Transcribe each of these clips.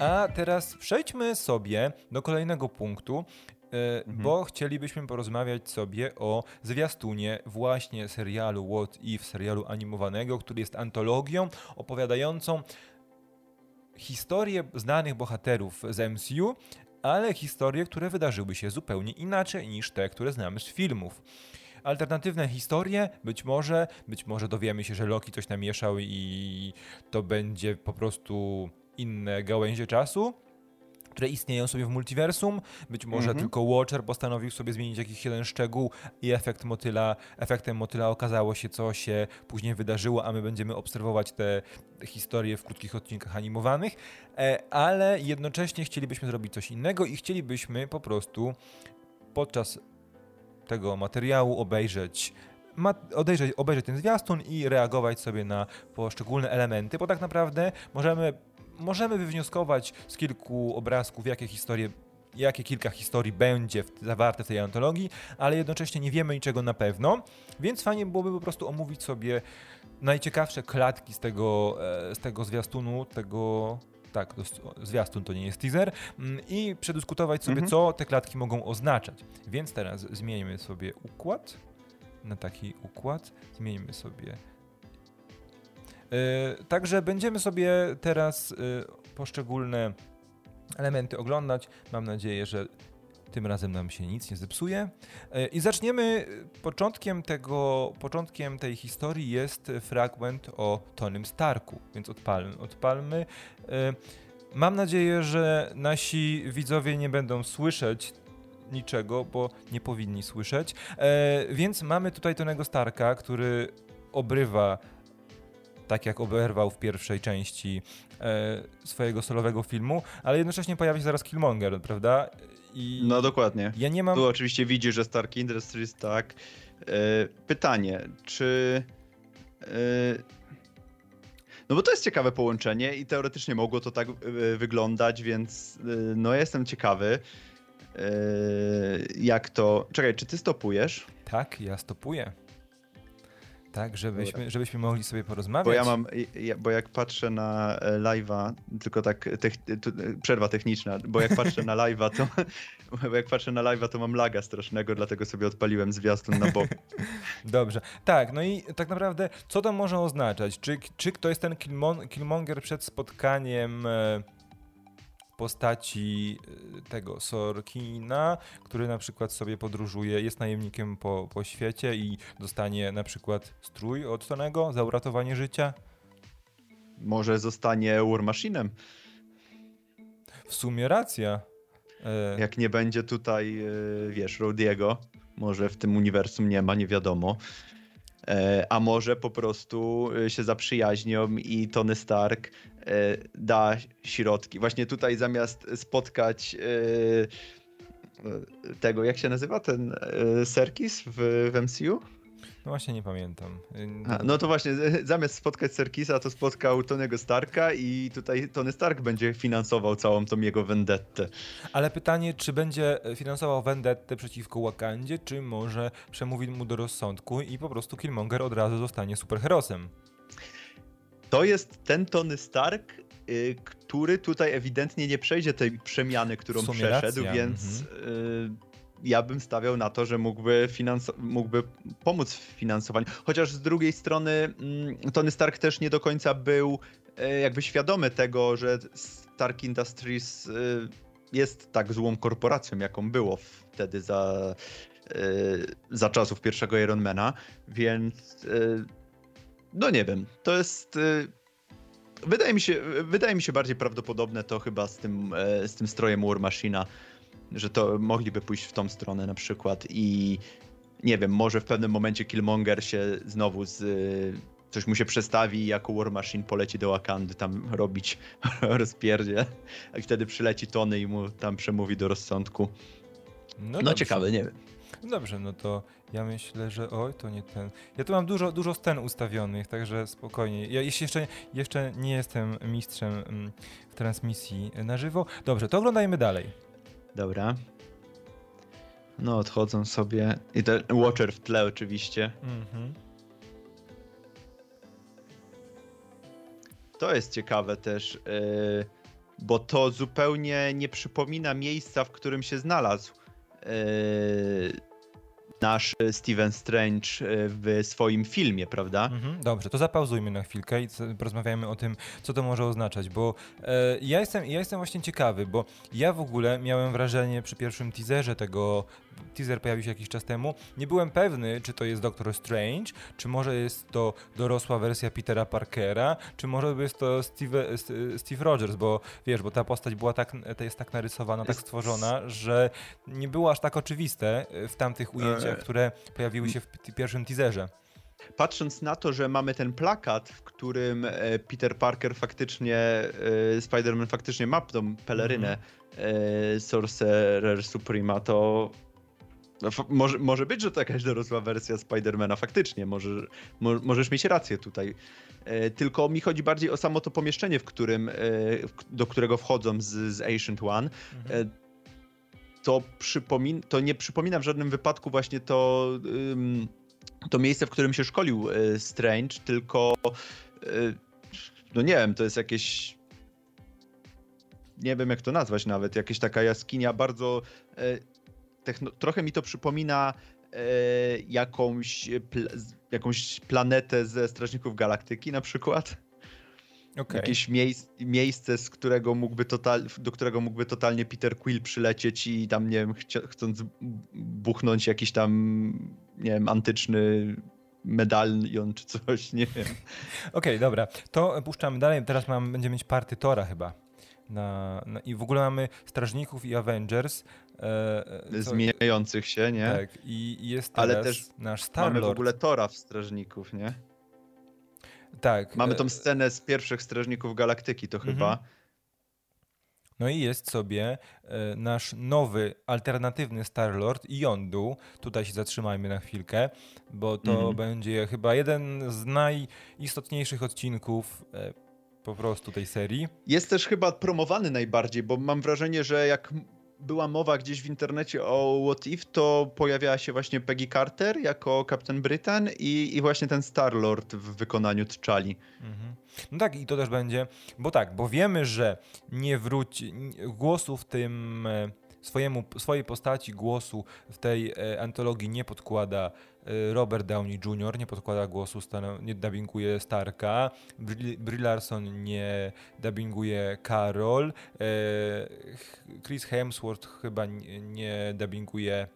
A teraz przejdźmy sobie do kolejnego punktu, e, Mhm. bo chcielibyśmy porozmawiać sobie o zwiastunie właśnie serialu What If, serialu animowanego, który jest antologią opowiadającą historię znanych bohaterów z MCU, ale historie, które wydarzyły się zupełnie inaczej niż te, które znamy z filmów. Alternatywne historie, być może, być może dowiemy się, że Loki coś namieszał i to będzie po prostu inne gałęzie czasu, które istnieją sobie w multiversum. Być może Mhm. tylko Watcher postanowił sobie zmienić jakiś jeden szczegół i efekt motyla, efektem motyla okazało się, co się później wydarzyło, a my będziemy obserwować te historie w krótkich odcinkach animowanych, E, ale jednocześnie chcielibyśmy zrobić coś innego i chcielibyśmy po prostu podczas tego materiału obejrzeć odejrzeć, obejrzeć ten zwiastun i reagować sobie na poszczególne elementy, bo tak naprawdę możemy, możemy wywnioskować z kilku obrazków, jakie historie jakie kilka historii będzie zawarte w tej antologii, ale jednocześnie nie wiemy niczego na pewno, więc fajnie byłoby po prostu omówić sobie najciekawsze klatki z tego, e, z tego zwiastunu, tego tak, zwiastun to nie jest teaser, mm, i przedyskutować sobie, Mhm. co te klatki mogą oznaczać. Więc teraz zmienimy sobie układ na taki układ. Zmienimy sobie. E, Także będziemy sobie teraz e, poszczególne elementy oglądać. Mam nadzieję, że tym razem nam się nic nie zepsuje. E, I zaczniemy początkiem tego, początkiem tej historii jest fragment o Tonym Starku, więc odpalmy. odpalmy. Mam nadzieję, że nasi widzowie nie będą słyszeć niczego, bo nie powinni słyszeć. Więc mamy tutaj Tonego Starka, który obrywa tak jak oberwał w pierwszej części e, swojego solowego filmu, ale jednocześnie pojawia się zaraz Killmonger, prawda? I No dokładnie. ja nie mam... Tu oczywiście widzi, że Stark Industries tak. E, pytanie, czy. e, no bo to jest ciekawe połączenie i teoretycznie mogło to tak wyglądać, więc no jestem ciekawy. Jak to. Czekaj, czy ty stopujesz? Tak, ja stopuję. Tak, żebyśmy, żebyśmy mogli sobie porozmawiać. Bo ja mam, ja, bo jak patrzę na e, live'a, tylko tak tech, tu, e, przerwa techniczna, bo jak patrzę na live'a, to bo jak patrzę na live'a, to mam laga strasznego, dlatego sobie odpaliłem zwiastun na bok. Dobrze. Tak, no i tak naprawdę, co to może oznaczać? Czy, czy to jest ten Killmon Killmonger przed spotkaniem e, postaci e, tego Sorkina, który na przykład sobie podróżuje, jest najemnikiem po, po świecie i dostanie na przykład strój od Tonego za uratowanie życia? Może zostanie War Machine'em, W sumie racja. E, jak nie będzie tutaj, e, wiesz, Rodiego, może w tym uniwersum nie ma, nie wiadomo. E, A może po prostu e, się zaprzyjaźnią i Tony Stark e, da środki. Właśnie tutaj zamiast spotkać tego, jak się nazywa ten Serkis w, w MCU? No właśnie nie pamiętam. A, no to właśnie, e, zamiast spotkać Serkisa, to spotkał Tonego Starka i tutaj Tony Stark będzie finansował całą tą jego vendettę. Ale pytanie, czy będzie finansował vendettę przeciwko Wakandzie, czy może przemówi mu do rozsądku i po prostu Killmonger od razu zostanie superherosem? To jest ten Tony Stark, y, który tutaj ewidentnie nie przejdzie tej przemiany, którą przeszedł, racja, więc y, ja bym stawiał na to, że mógłby, finanso- mógłby pomóc w finansowaniu. Chociaż z drugiej strony mm, Tony Stark też nie do końca był y, jakby świadomy tego, że Stark Industries y, jest tak złą korporacją, jaką było wtedy za, y, za czasów pierwszego Ironmana, więc no nie wiem, to jest. Wydaje mi się, wydaje mi się bardziej prawdopodobne to chyba z tym, e, z tym strojem War Machina, że to mogliby pójść w tą stronę na przykład i nie wiem, może w pewnym momencie Killmonger się znowu z coś mu się przestawi i jako War Machine poleci do Wakandy tam robić rozpierdzie, a wtedy przyleci Tony i mu tam przemówi do rozsądku. No, dobrze. ciekawe, nie wiem. No Dobrze, no to ja myślę, że oj, to nie ten. Ja tu mam dużo, dużo scen ustawionych, także spokojnie. Ja jeszcze, jeszcze nie jestem mistrzem mm, w transmisji na żywo. Dobrze, to oglądajmy dalej. Dobra. No, odchodzą sobie. I ten Watcher w tle oczywiście. Mhm. To jest ciekawe też, yy, bo to zupełnie nie przypomina miejsca, w którym się znalazł nasz Steven Strange w swoim filmie, prawda? Mhm, dobrze, to zapauzujmy na chwilkę i porozmawiajmy o tym, co to może oznaczać, bo e, ja, jestem, ja jestem właśnie ciekawy, bo ja w ogóle miałem wrażenie przy pierwszym teaserze tego teaser pojawił się jakiś czas temu. Nie byłem pewny, czy to jest Doctor Strange, czy może jest to dorosła wersja Petera Parkera, czy może jest to Steve, Steve Rogers, bo wiesz, bo ta postać była tak, jest tak narysowana, tak stworzona, że nie było aż tak oczywiste w tamtych ujęciach, które pojawiły się w pierwszym teaserze patrząc na to, że mamy ten plakat, w którym e, Peter Parker faktycznie, e, Spider-Man faktycznie ma tą pelerynę mm. Sorcerer Suprema, to no, może, może być, że to jakaś dorosła wersja Spidermana, faktycznie, może, mo, możesz mieć rację tutaj. E, tylko mi chodzi bardziej o samo to pomieszczenie, w którym, e, do którego wchodzą z, z Ancient One. Mhm. E, to, przypomin to nie przypomina w żadnym wypadku właśnie to, to miejsce, w którym się szkolił e, Strange, tylko e, no nie wiem, to jest jakieś nie wiem jak to nazwać nawet, jakaś taka jaskinia bardzo e, trochę mi to przypomina jakąś, pl jakąś planetę ze Strażników Galaktyki na przykład. Okay. Jakieś miejsc, miejsce, z którego mógłby total, do którego mógłby totalnie Peter Quill przylecieć i tam, nie wiem, chcąc buchnąć jakiś tam, nie wiem, antyczny medalion czy coś, nie wiem. Okej, okay, dobra. To puszczamy dalej. Teraz mam, będziemy mieć party Tora chyba. Na, na, I w ogóle mamy Strażników i Avengers. E, e Zmieniających się, nie? Tak, i jest Ale też nasz Star-Lord. Mamy w ogóle Tora w Strażników, nie? Tak. Mamy tą e, scenę z pierwszych Strażników Galaktyki, to mhm. chyba. No i jest sobie e, nasz nowy, alternatywny Star-Lord Yondu. Tutaj się zatrzymajmy na chwilkę, bo to mhm. będzie chyba jeden z najistotniejszych odcinków po prostu tej serii. Jest też chyba promowany najbardziej, bo mam wrażenie, że jak była mowa gdzieś w internecie o What If, to pojawiała się właśnie Peggy Carter jako Captain Britain i, i właśnie ten Star-Lord w wykonaniu T'Challi. Mhm. No tak, i to też będzie, bo tak, bo wiemy, że nie wróci, głosu w tym e, swojemu, swojej postaci głosu w tej e, antologii nie podkłada Robert Downey Jr., nie podkłada głosu, nie dubbinguje Starka, Brie Larson nie dubbinguje Carol, e, Chris Hemsworth chyba nie dubbinguje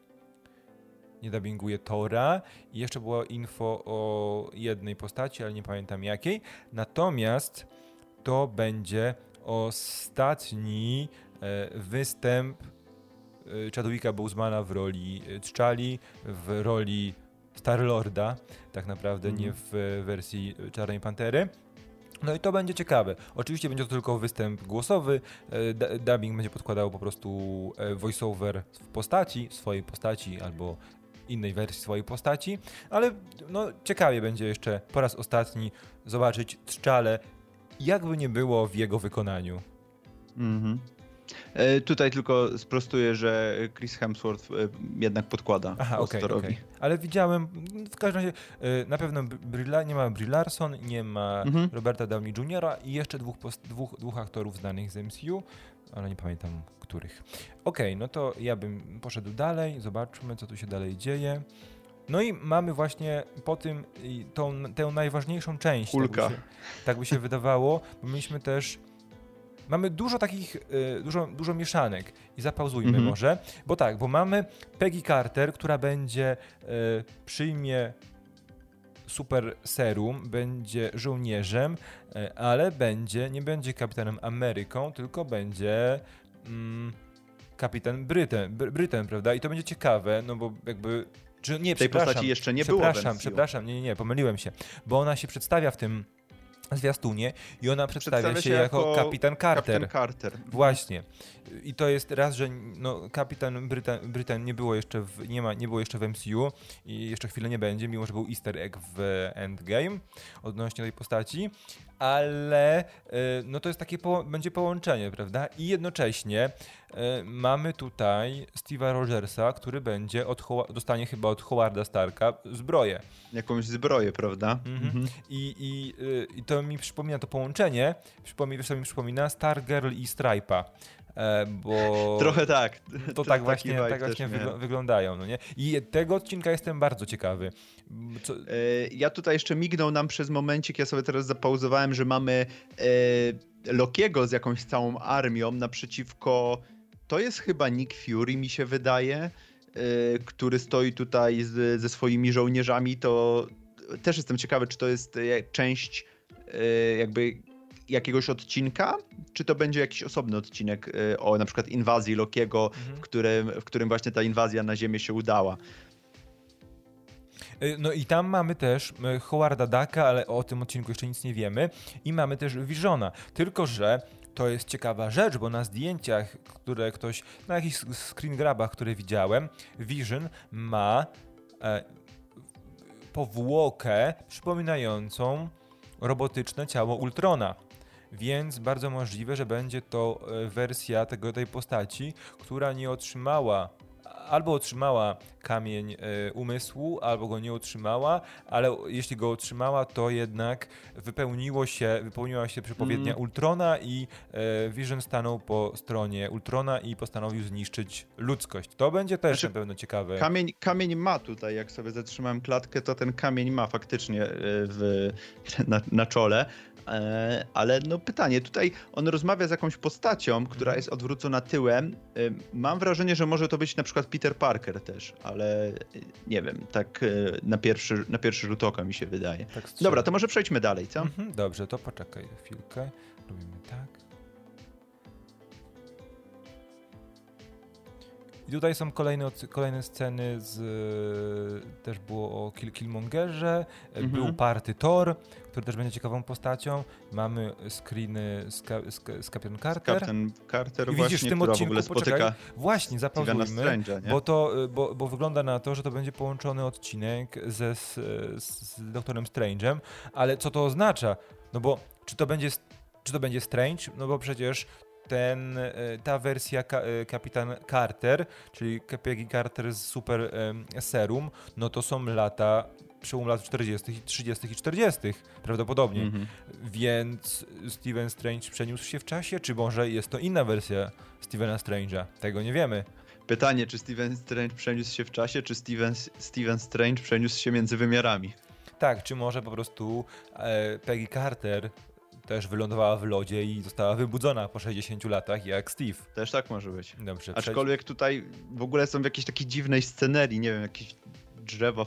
nie dubbinguje Tora i jeszcze było info o jednej postaci, ale nie pamiętam jakiej. Natomiast to będzie ostatni występ Y, Chadwicka Bosemana w roli y, T'Challi, w roli Star-Lorda, tak naprawdę mm. nie mhm. w wersji Czarnej Pantery. No i to będzie ciekawe. Oczywiście będzie to tylko występ głosowy. Y, dubbing będzie podkładał po prostu voiceover w postaci, swojej postaci albo innej wersji swojej postaci, ale no ciekawie będzie jeszcze po raz ostatni zobaczyć T'Challę, jakby nie było w jego wykonaniu. Mhm. E, tutaj tylko sprostuję, że Chris Hemsworth e, jednak podkłada Aha, okay, okay, Ale widziałem, w każdym razie e, na pewno nie ma Brie Larson, nie ma mhm. Roberta Downey Jr. i jeszcze dwóch, dwóch, dwóch aktorów znanych z MCU, ale nie pamiętam których. Okej, okay, no to ja bym poszedł dalej, zobaczmy co tu się dalej dzieje. No i mamy właśnie po tym tą, tę najważniejszą część. Kulka. Tak by się, tak by się wydawało, bo mieliśmy też mamy dużo takich, y, dużo, dużo mieszanek i zapauzujmy mhm. może, bo tak, bo mamy Peggy Carter, która będzie, y, przyjmie super serum, będzie żołnierzem, y, ale będzie, nie będzie kapitanem Ameryką, tylko będzie mm, kapitan Bryten, Bryten, prawda? I to będzie ciekawe, no bo jakby czy nie, tej postaci jeszcze nie przepraszam, było. Przepraszam, przepraszam, nie, nie, nie, pomyliłem się, bo ona się przedstawia w tym zwiastunie i ona przedstawia, przedstawia się, się jako, kapitan Carter. Kapitan Carter. Właśnie. I to jest raz, że no, kapitan Brytan, Brytan nie było jeszcze w, nie, ma, nie było jeszcze w MCU i jeszcze chwilę nie będzie, mimo że był easter egg w Endgame odnośnie tej postaci. Ale e, no to jest takie, po, będzie połączenie, prawda? I jednocześnie e, mamy tutaj Steve'a Rogersa, który będzie od, dostanie chyba od Howarda Starka zbroję. Jakąś zbroję, prawda? Mhm. Mhm. I, i, I to mi przypomina to połączenie, przypomina, co mi przypomina? Stargirl i Stripe'a. E, bo Trochę tak. To tak właśnie, tak właśnie wyglądają. No nie? I tego odcinka jestem bardzo ciekawy. Co... E, ja tutaj jeszcze mignął nam przez momencik, ja sobie teraz zapauzowałem, że mamy e, Lokiego z jakąś całą armią naprzeciwko. To jest chyba Nick Fury, mi się wydaje, który stoi tutaj z, ze swoimi żołnierzami. To też jestem ciekawy, czy to jest część jakby jakiegoś odcinka, czy to będzie jakiś osobny odcinek y, o na przykład inwazji Lokiego, mhm. w, którym, w którym właśnie ta inwazja na Ziemię się udała. Y, no i tam mamy też y, Howarda Daka, ale o tym odcinku jeszcze nic nie wiemy. I mamy też Visiona. Tylko, że to jest ciekawa rzecz, bo na zdjęciach, które ktoś, na jakichś screen grabach, które widziałem, Vision ma e, powłokę przypominającą robotyczne ciało Ultrona. Więc bardzo możliwe, że będzie to e, wersja tego, tej postaci, która nie otrzymała albo otrzymała kamień e, umysłu, albo go nie otrzymała, ale jeśli go otrzymała, to jednak wypełniło się, wypełniła się przepowiednia mm. Ultrona i e, Vision stanął po stronie Ultrona i postanowił zniszczyć ludzkość. To będzie też znaczy, na pewno ciekawe. Kamień, kamień ma tutaj, jak sobie zatrzymałem klatkę, to ten kamień ma faktycznie w, na, na czole, ale no pytanie, tutaj on rozmawia z jakąś postacią, która mhm. jest odwrócona tyłem. E, mam wrażenie, że może to być na przykład Peter Parker też, ale e, nie wiem, tak na pierwszy, na pierwszy rzut oka mi się wydaje. Tak Dobra, to może przejdźmy dalej, co? Mhm, dobrze, to poczekaj chwilkę. Robimy tak. I tutaj są kolejne, kolejne sceny z. Też było o Kill Killmongerze. Mhm. Był party Thor, który też będzie ciekawą postacią. Mamy screeny z, ka, z, z Captain Carter. Captain Carter I widzisz w tym odcinku, poczekaj, właśnie zapauzujmy, bo to, bo, bo wygląda na to, że to będzie połączony odcinek ze, z, z Doktorem Strange'em, ale co to oznacza? No bo czy to będzie czy to będzie Strange? No bo przecież ten, e, ta wersja e, Kapitan Carter, czyli Peggy Carter z Super Serum, no to są lata przełom lat 40. i 30. i 40. prawdopodobnie. Mm -hmm. Więc Steven Strange przeniósł się w czasie, czy może jest to inna wersja Stevena Strange'a? Tego nie wiemy. Pytanie, czy Steven Strange przeniósł się w czasie, czy Steven, Steven Strange przeniósł się między wymiarami? Tak, czy może po prostu e, Peggy Carter też wylądowała w lodzie i została wybudzona po 60 latach, jak Steve. Też tak może być. Dobrze, Aczkolwiek tutaj w ogóle są w jakiejś takiej dziwnej scenerii, nie wiem, jakieś drzewa,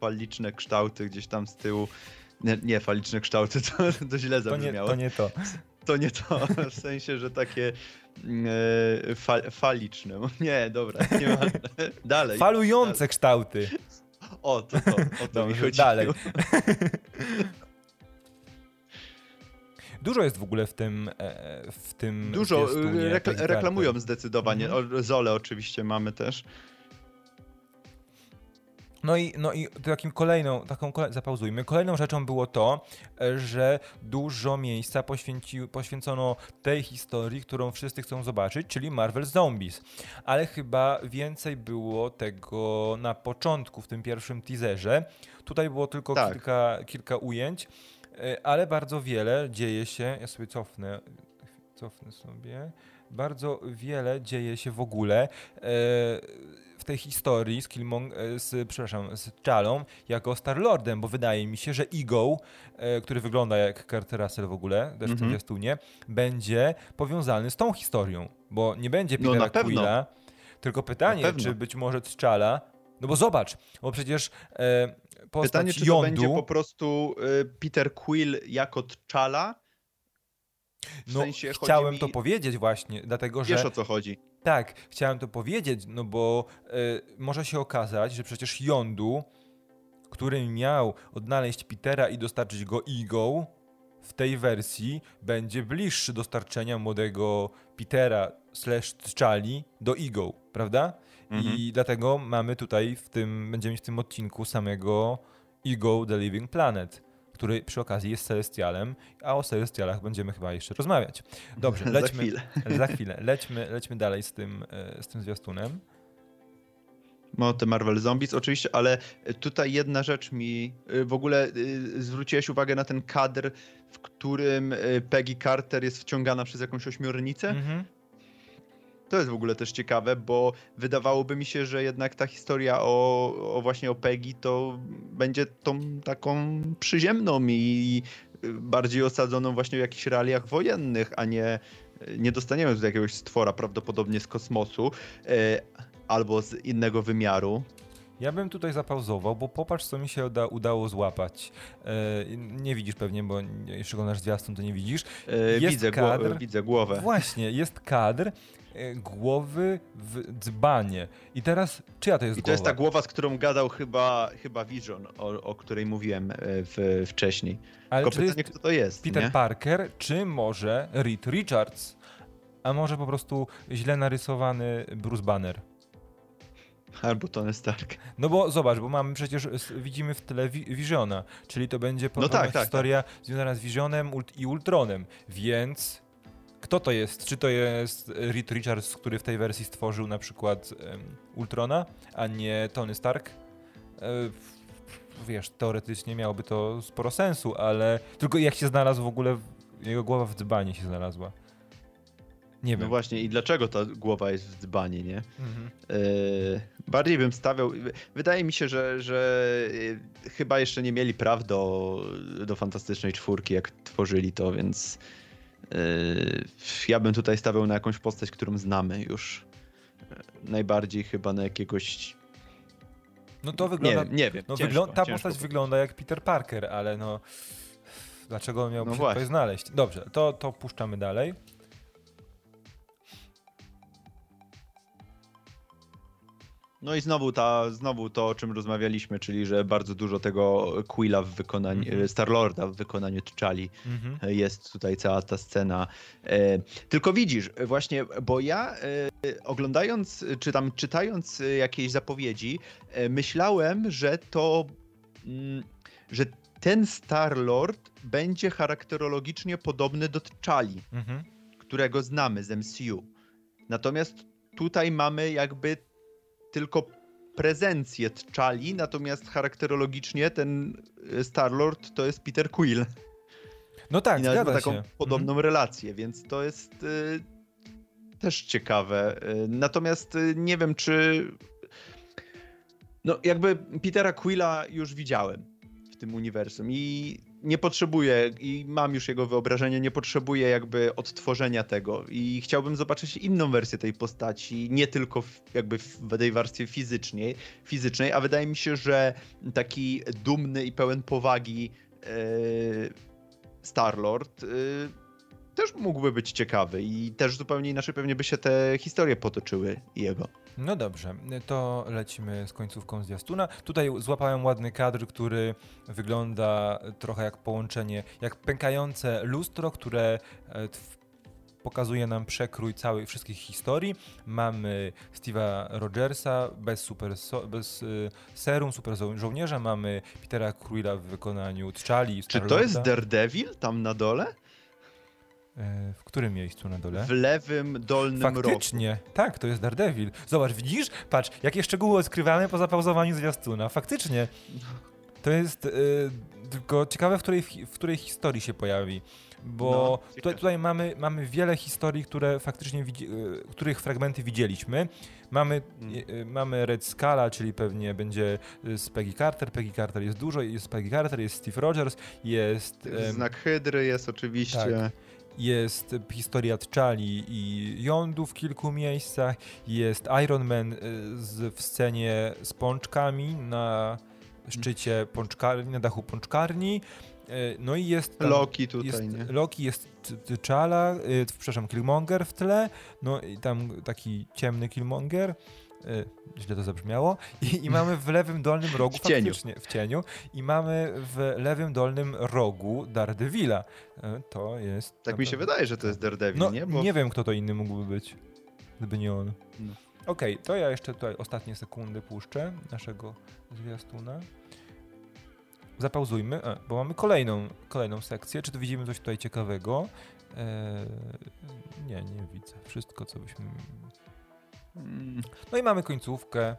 faliczne kształty gdzieś tam z tyłu. Nie, nie faliczne kształty, to, to źle zabrzmiało. To nie to. Nie to. to nie to, w sensie, że takie e, fa, faliczne. Nie, dobra, nie ma. Dalej. Falujące dalej. kształty. O, to, to, o to Dobrze, mi chodzi. Dalej. Dużo jest w ogóle w tym e, w tym Dużo, rekl reklamują zdecydowanie. Mhm. Zole oczywiście mamy też. No i, no i takim kolejną, taką zapauzujmy. Kolejną rzeczą było to, że dużo miejsca poświęci, poświęcono tej historii, którą wszyscy chcą zobaczyć, czyli Marvel Zombies. Ale chyba więcej było tego na początku, w tym pierwszym teaserze. Tutaj było tylko tak. kilka, kilka ujęć. E, ale bardzo wiele dzieje się, ja sobie cofnę, cofnę sobie, bardzo wiele dzieje się w ogóle e, w tej historii z Killmong, e, z, przepraszam, z Chalą jako Star-Lordem, bo wydaje mi się, że Ego, który wygląda jak Kurt Russell w ogóle, też w tym zwiastunie, będzie powiązany z tą historią, bo nie będzie Petera no, Quilla, tylko pytanie, czy być może T'Challa, no bo zobacz, bo przecież postać Pytanie, czy to będzie po prostu y, Peter Quill jako T'Challa? W no, sensie chciałem mi... to powiedzieć właśnie, dlatego że... Wiesz o co chodzi. Tak, chciałem to powiedzieć, no bo y, może się okazać, że przecież Jądu, który miał odnaleźć Petera i dostarczyć go Ego, w tej wersji będzie bliższy dostarczenia młodego Petera slash T'Challi do Ego, prawda? Mhm. I dlatego mamy tutaj w tym, będziemy mieć w tym odcinku samego Ego The Living Planet, który przy okazji jest Celestialem, a o Celestialach będziemy chyba jeszcze rozmawiać. Dobrze, lećmy, za chwilę. za chwilę. Lećmy, lećmy dalej z tym, e, z tym zwiastunem. No, te Marvel Zombies oczywiście, ale tutaj jedna rzecz mi y, w ogóle y, zwróciłeś uwagę na ten kadr, w którym Peggy Carter jest wciągana przez jakąś ośmiornicę. Mhm. To jest w ogóle też ciekawe, bo wydawałoby mi się, że jednak ta historia o, o właśnie o Peggy to będzie tą taką przyziemną i bardziej osadzoną właśnie w jakichś realiach wojennych, a nie nie dostaniemy tu jakiegoś stwora prawdopodobnie z kosmosu e, albo z innego wymiaru. Ja bym tutaj zapauzował, bo popatrz, co mi się uda, udało złapać. E, nie widzisz pewnie, bo jeszcze go nasz zwiastun, to nie widzisz. E, widzę, kadr, gło- widzę głowę. Właśnie, jest kadr głowy w dzbanie. I teraz, czyja to jest I to głowa? jest ta głowa, z którą gadał chyba, chyba Vision, o, o której mówiłem e, w, wcześniej. Ale Tylko czy pytanie, kto to jest, Peter nie? Parker, czy może Reed Richards? A może po prostu źle narysowany Bruce Banner? Albo Tony Stark. No bo zobacz, bo mamy przecież, widzimy w tle Visiona, czyli to będzie podobna tak, tak, historia związana z Visionem i Ultronem, więc kto to jest? Czy to jest Reed Richards, który w tej wersji stworzył na przykład Ultrona, a nie Tony Stark? E, wiesz, teoretycznie miałoby to sporo sensu, ale tylko jak się znalazł w ogóle, jego głowa w dzbanie się znalazła. Nie No wiem. właśnie, i dlaczego ta głowa jest w dzbanie, nie? Mhm. E, bardziej bym stawiał. Wydaje mi się, że, że e, chyba jeszcze nie mieli praw do, do fantastycznej czwórki, jak tworzyli to, więc ja bym tutaj stawiał na jakąś postać, którą znamy już. E, Najbardziej chyba na jakiegoś. No to wygląda... Nie, nie wiem. No ciężko, wyglą- ta ciężko postać wygląda jak Peter Parker, ale no dlaczego on miałby No znaleźć? Dobrze, to, to puszczamy dalej. No i znowu, ta, znowu to, o czym rozmawialiśmy, czyli że bardzo dużo tego Quilla w wykonaniu, Mhm. Starlorda w wykonaniu T'Challi Mhm. jest tutaj cała ta scena. E, tylko widzisz, właśnie, bo ja e, oglądając, czy tam czytając e, jakieś zapowiedzi, e, myślałem, że to, mm, że ten Star-Lord będzie charakterologicznie podobny do T'Challi, Mhm. którego znamy z MCU. Natomiast tutaj mamy jakby tylko prezencję T'Challi, natomiast charakterologicznie ten e, Star-Lord to jest Peter Quill. No tak, I ma taką się. Mhm. podobną relację, więc to jest y, też ciekawe. Y, natomiast y, nie wiem, czy. No, jakby Petera Quilla już widziałem w tym uniwersum i nie potrzebuję, i mam już jego wyobrażenie, nie potrzebuję jakby odtworzenia tego i chciałbym zobaczyć inną wersję tej postaci, nie tylko jakby w tej warstwie fizycznej, fizycznej, a wydaje mi się, że taki dumny i pełen powagi y, Star-Lord y, też mógłby być ciekawy i też zupełnie inaczej pewnie by się te historie potoczyły jego. No dobrze, to lecimy z końcówką zwiastuna. Tutaj złapałem ładny kadr, który wygląda trochę jak połączenie, jak pękające lustro, które e, pokazuje nam przekrój całej wszystkich historii. Mamy Steve'a Rogersa bez, super so, bez y, serum super żo- żołnierza, mamy Petera Quilla w wykonaniu T'Challi. Czy to jest Daredevil tam na dole? E, W którym miejscu na dole? W lewym dolnym rogu. Faktycznie, tak, to jest Daredevil. Zobacz, widzisz? Patrz, jakie szczegóły odkrywamy po zapauzowaniu zwiastuna. Faktycznie. To jest y, tylko ciekawe, w której, w której historii się pojawi. Bo No, tutaj, tutaj mamy, mamy wiele historii, które faktycznie widzi, y, których fragmenty widzieliśmy. Mamy, y, mamy Red Scala, czyli pewnie będzie z Peggy Carter. Peggy Carter jest dużo, jest Peggy Carter, jest Steve Rogers, jest... Znak Hydry jest oczywiście. tak. Jest historia T'Challi i Yondu w kilku miejscach, jest Iron Man y, z, w scenie z pączkami na szczycie pączkarni, na dachu pączkarni, y, no i jest tam, Loki tutaj, jest, nie? Loki, jest T'Challa, y, przepraszam, Killmonger w tle, no i tam taki ciemny Killmonger, źle to zabrzmiało, i, i mamy w lewym dolnym rogu, W cieniu. faktycznie, w cieniu, i mamy w lewym dolnym rogu Daredevila. Y, To jest... Tak mi się naprawdę- wydaje, że to jest Daredevil, No, nie? nie wiem, kto to inny mógłby być, gdyby nie on. No. Okej, to ja jeszcze tutaj ostatnie sekundy puszczę naszego zwiastuna. zapauzujmy, a, bo mamy kolejną, kolejną sekcję. Czy tu widzimy coś tutaj ciekawego? Eee, nie, nie widzę. Wszystko, co byśmy... No i mamy końcówkę.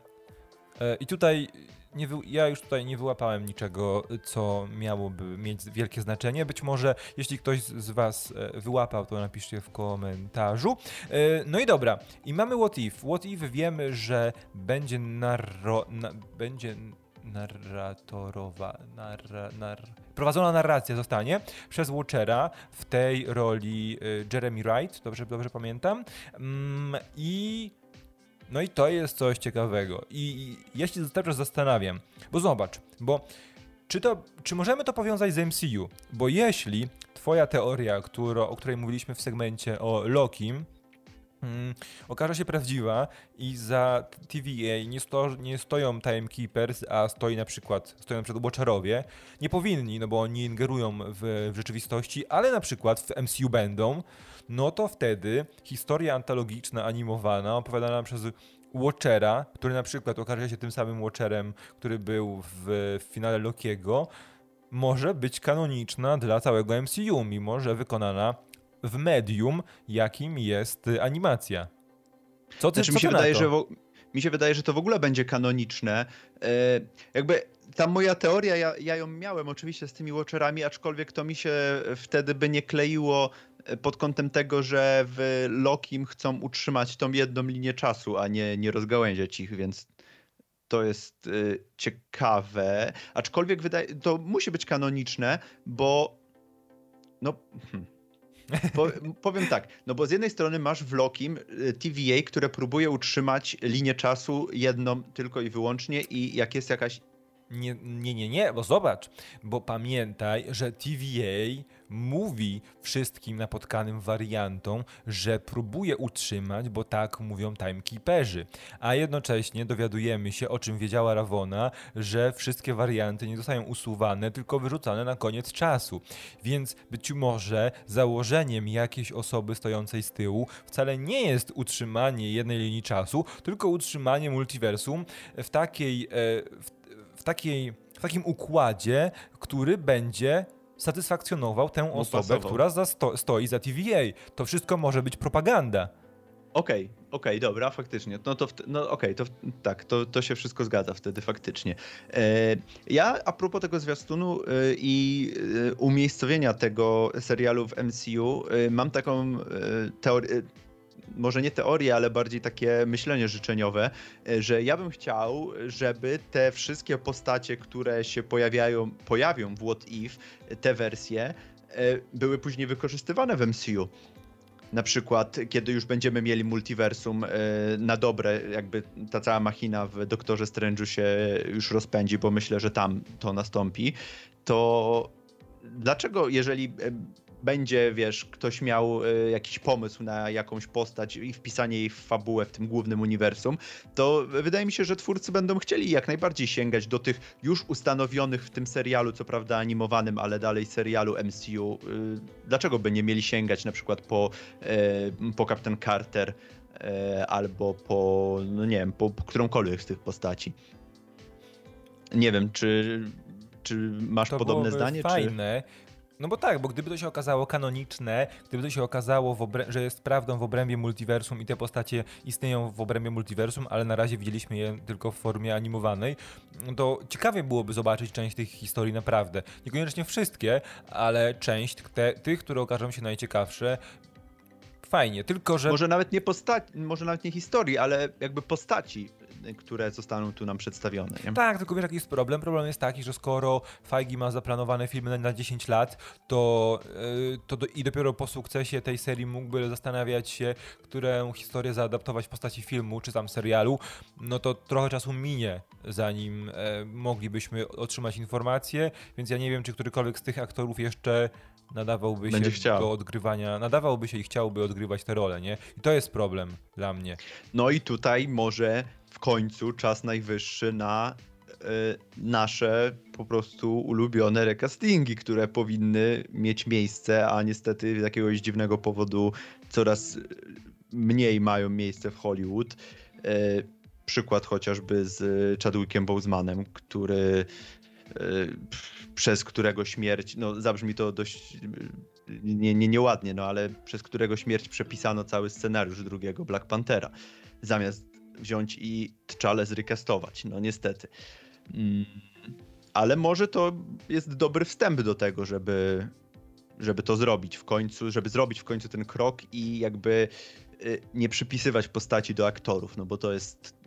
Eee, I tutaj nie ja już tutaj nie wyłapałem niczego, co miałoby mieć wielkie znaczenie. Być może, jeśli ktoś z Was e, wyłapał, to napiszcie w komentarzu. E, no i dobra, i mamy What If. What If wiemy, że będzie narro... Na... będzie narratorowa, narra, nar, prowadzona narracja zostanie przez Watchera w tej roli Jeremy Wright, dobrze, dobrze pamiętam. Mm, I no i to jest coś ciekawego. I, i ja się cały zastanawiam, bo zobacz, bo czy, to, czy możemy to powiązać z MCU? Bo jeśli twoja teoria, którą, o której mówiliśmy w segmencie o Lokim, Hmm, okaże się prawdziwa i za TVA nie, sto, nie stoją timekeepers, a stoi na przykład, stoją przykład Watcherowie. Nie powinni, no bo oni ingerują w, w rzeczywistości, ale na przykład w MCU będą, no to wtedy historia antologiczna, animowana, opowiadana przez Watchera, który na przykład okaże się tym samym Watcherem, który był w, w finale Lokiego, może być kanoniczna dla całego MCU, mimo że wykonana w medium, jakim jest animacja. Co ty, znaczy, co mi się wydaje, że mi się wydaje, że to w ogóle będzie kanoniczne. E, jakby ta moja teoria, ja, ja, ją miałem oczywiście z tymi Watcherami, aczkolwiek to mi się wtedy by nie kleiło pod kątem tego, że w Lokim chcą utrzymać tą jedną linię czasu, a nie, nie rozgałęziać ich, więc to jest y, ciekawe. Aczkolwiek wydaje, to musi być kanoniczne, bo no... Hmm po, powiem tak, no bo z jednej strony masz w Lokim y, TVA, które próbuje utrzymać linię czasu jedną tylko i wyłącznie i jak jest jakaś nie, nie, nie, nie, bo zobacz, bo pamiętaj, że TVA mówi wszystkim napotkanym wariantom, że próbuje utrzymać, bo tak mówią timekeeperzy. A jednocześnie dowiadujemy się, o czym wiedziała Ravona, że wszystkie warianty nie zostają usuwane, tylko wyrzucane na koniec czasu. Więc być może założeniem jakiejś osoby stojącej z tyłu wcale nie jest utrzymanie jednej linii czasu, tylko utrzymanie multiversum w takiej, e, w, w takiej w takim układzie, który będzie satysfakcjonował tę osobę, która za sto, stoi za TVA. To wszystko może być propaganda. Okej, okay, okej, okay, dobra, faktycznie. No to, no okej, okay, to tak, to, to się wszystko zgadza wtedy faktycznie. E, ja a propos tego zwiastunu e, i e, umiejscowienia tego serialu w MCU, e, mam taką teorię, może nie teorię, ale bardziej takie myślenie życzeniowe, e, że ja bym chciał, żeby te wszystkie postacie, które się pojawiają, pojawią w What If, te wersje, e, były później wykorzystywane w MCU. Na przykład, kiedy już będziemy mieli multiversum e, na dobre, jakby ta cała machina w Doktorze Strange'u się już rozpędzi, bo myślę, że tam to nastąpi, to dlaczego, jeżeli będzie, wiesz, ktoś miał y, jakiś pomysł na jakąś postać i wpisanie jej w fabułę w tym głównym uniwersum, to wydaje mi się, że twórcy będą chcieli jak najbardziej sięgać do tych już ustanowionych w tym serialu, co prawda animowanym, ale dalej serialu MCU. Y, dlaczego by nie mieli sięgać na przykład po, y, po Captain Carter albo po, no nie wiem, po, po którąkolwiek z tych postaci? Nie wiem, czy czy masz to podobne zdanie? Fajne, czy... No bo tak, bo gdyby to się okazało kanoniczne, gdyby to się okazało, że jest prawdą w obrębie multiversum i te postacie istnieją w obrębie multiversum, ale na razie widzieliśmy je tylko w formie animowanej, to ciekawie byłoby zobaczyć część tych historii naprawdę. Niekoniecznie wszystkie, ale część te, tych, które okażą się najciekawsze, fajnie, tylko że... Może nawet nie postaci, może nawet nie historii, ale jakby postaci które zostaną tu nam przedstawione. Nie? Tak, tylko wiesz, jaki jest problem? Problem jest taki, że skoro Feige ma zaplanowane filmy na 10 lat, to, yy, to do, i dopiero po sukcesie tej serii mógłby zastanawiać się, którą historię zaadaptować w postaci filmu czy tam serialu, no to trochę czasu minie, zanim e, moglibyśmy otrzymać informacje, więc ja nie wiem, czy którykolwiek z tych aktorów jeszcze nadawałby Będzie się chciał. do odgrywania, nadawałby się i chciałby odgrywać te role, nie? I to jest problem dla mnie. No i tutaj może w końcu czas najwyższy na y, nasze po prostu ulubione recastingi, które powinny mieć miejsce, a niestety z jakiegoś dziwnego powodu coraz mniej mają miejsce w Hollywood. Y, przykład chociażby z Chadwickiem Bozemanem, który przez którego śmierć, no zabrzmi to dość nie, nie, nieładnie, no ale przez którego śmierć przepisano cały scenariusz drugiego Black Panthera, zamiast wziąć i T'Challę zrecastować, no niestety. Mm, ale może to jest dobry wstęp do tego, żeby, żeby to zrobić w końcu, żeby zrobić w końcu ten krok i jakby y, nie przypisywać postaci do aktorów, no bo to jest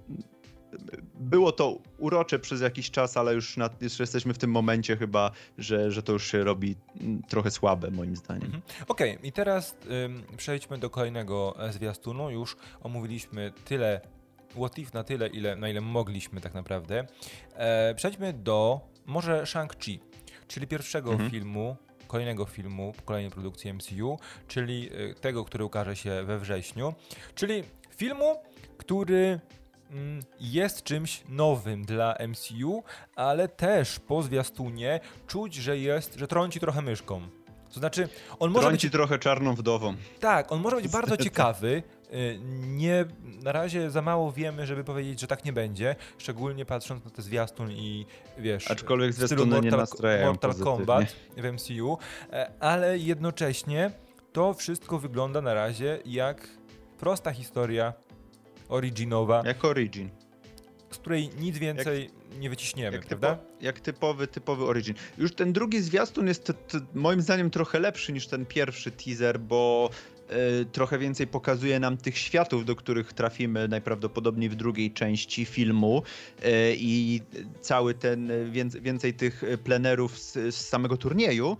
było to urocze przez jakiś czas, ale już, na, już jesteśmy w tym momencie chyba, że, że to już się robi mm, trochę słabe moim zdaniem. Mhm. Okej, okay, i teraz ym, przejdźmy do kolejnego e, zwiastunu. Już omówiliśmy tyle What If na tyle, ile, na ile mogliśmy tak naprawdę. E, przejdźmy do może Shang-Chi, czyli pierwszego mhm. filmu, kolejnego filmu, kolejnej produkcji MCU, czyli e, tego, który ukaże się we wrześniu, czyli filmu, który mm, jest czymś nowym dla MCU, ale też po zwiastunie czuć, że jest, że trąci trochę myszką. To znaczy, on może Trąci być... trochę czarną wdową. Tak, on może być bardzo ciekawy. Y, nie, na razie za mało wiemy, żeby powiedzieć, że tak nie będzie, szczególnie patrząc na te zwiastun i wiesz, Aczkolwiek zwiastuny nie nastrajają Mortal Kombat w MCU, e, ale jednocześnie to wszystko wygląda na razie jak prosta historia originowa. Jak origin z której nic więcej jak, nie wyciśniemy, jak prawda? Typo, jak typowy, typowy Origin. Już ten drugi zwiastun jest moim zdaniem trochę lepszy niż ten pierwszy teaser, bo trochę więcej pokazuje nam tych światów, do których trafimy najprawdopodobniej w drugiej części filmu y, i cały ten, więcej, tych plenerów z, z samego turnieju.